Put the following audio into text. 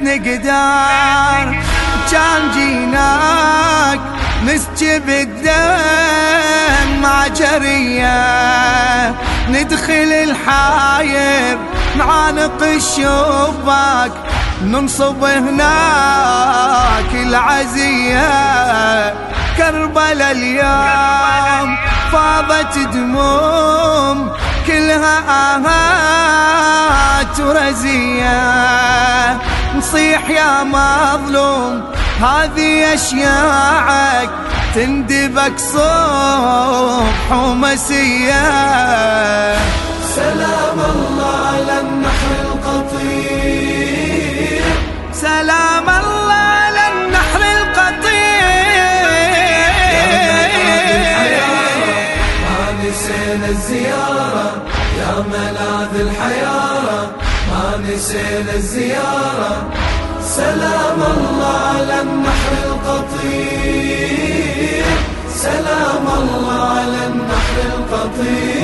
نقدار كان جيناك نسجب الدم مع جرية ندخل الحاير نعانق الشباك ننصب هناك العزية. كربل اليوم فاضت دموم كلها آهات ورزية. نصيح يا مظلوم هذه أشياعك تندبك صبح ومسية. سلام الله على النحر القطير سلام الله على النحر القطير ما نسينا الزيارة يا ملاذ الحيارة. نسينا الزيارة. سلام الله على النحر القطير سلام الله على النحر القطير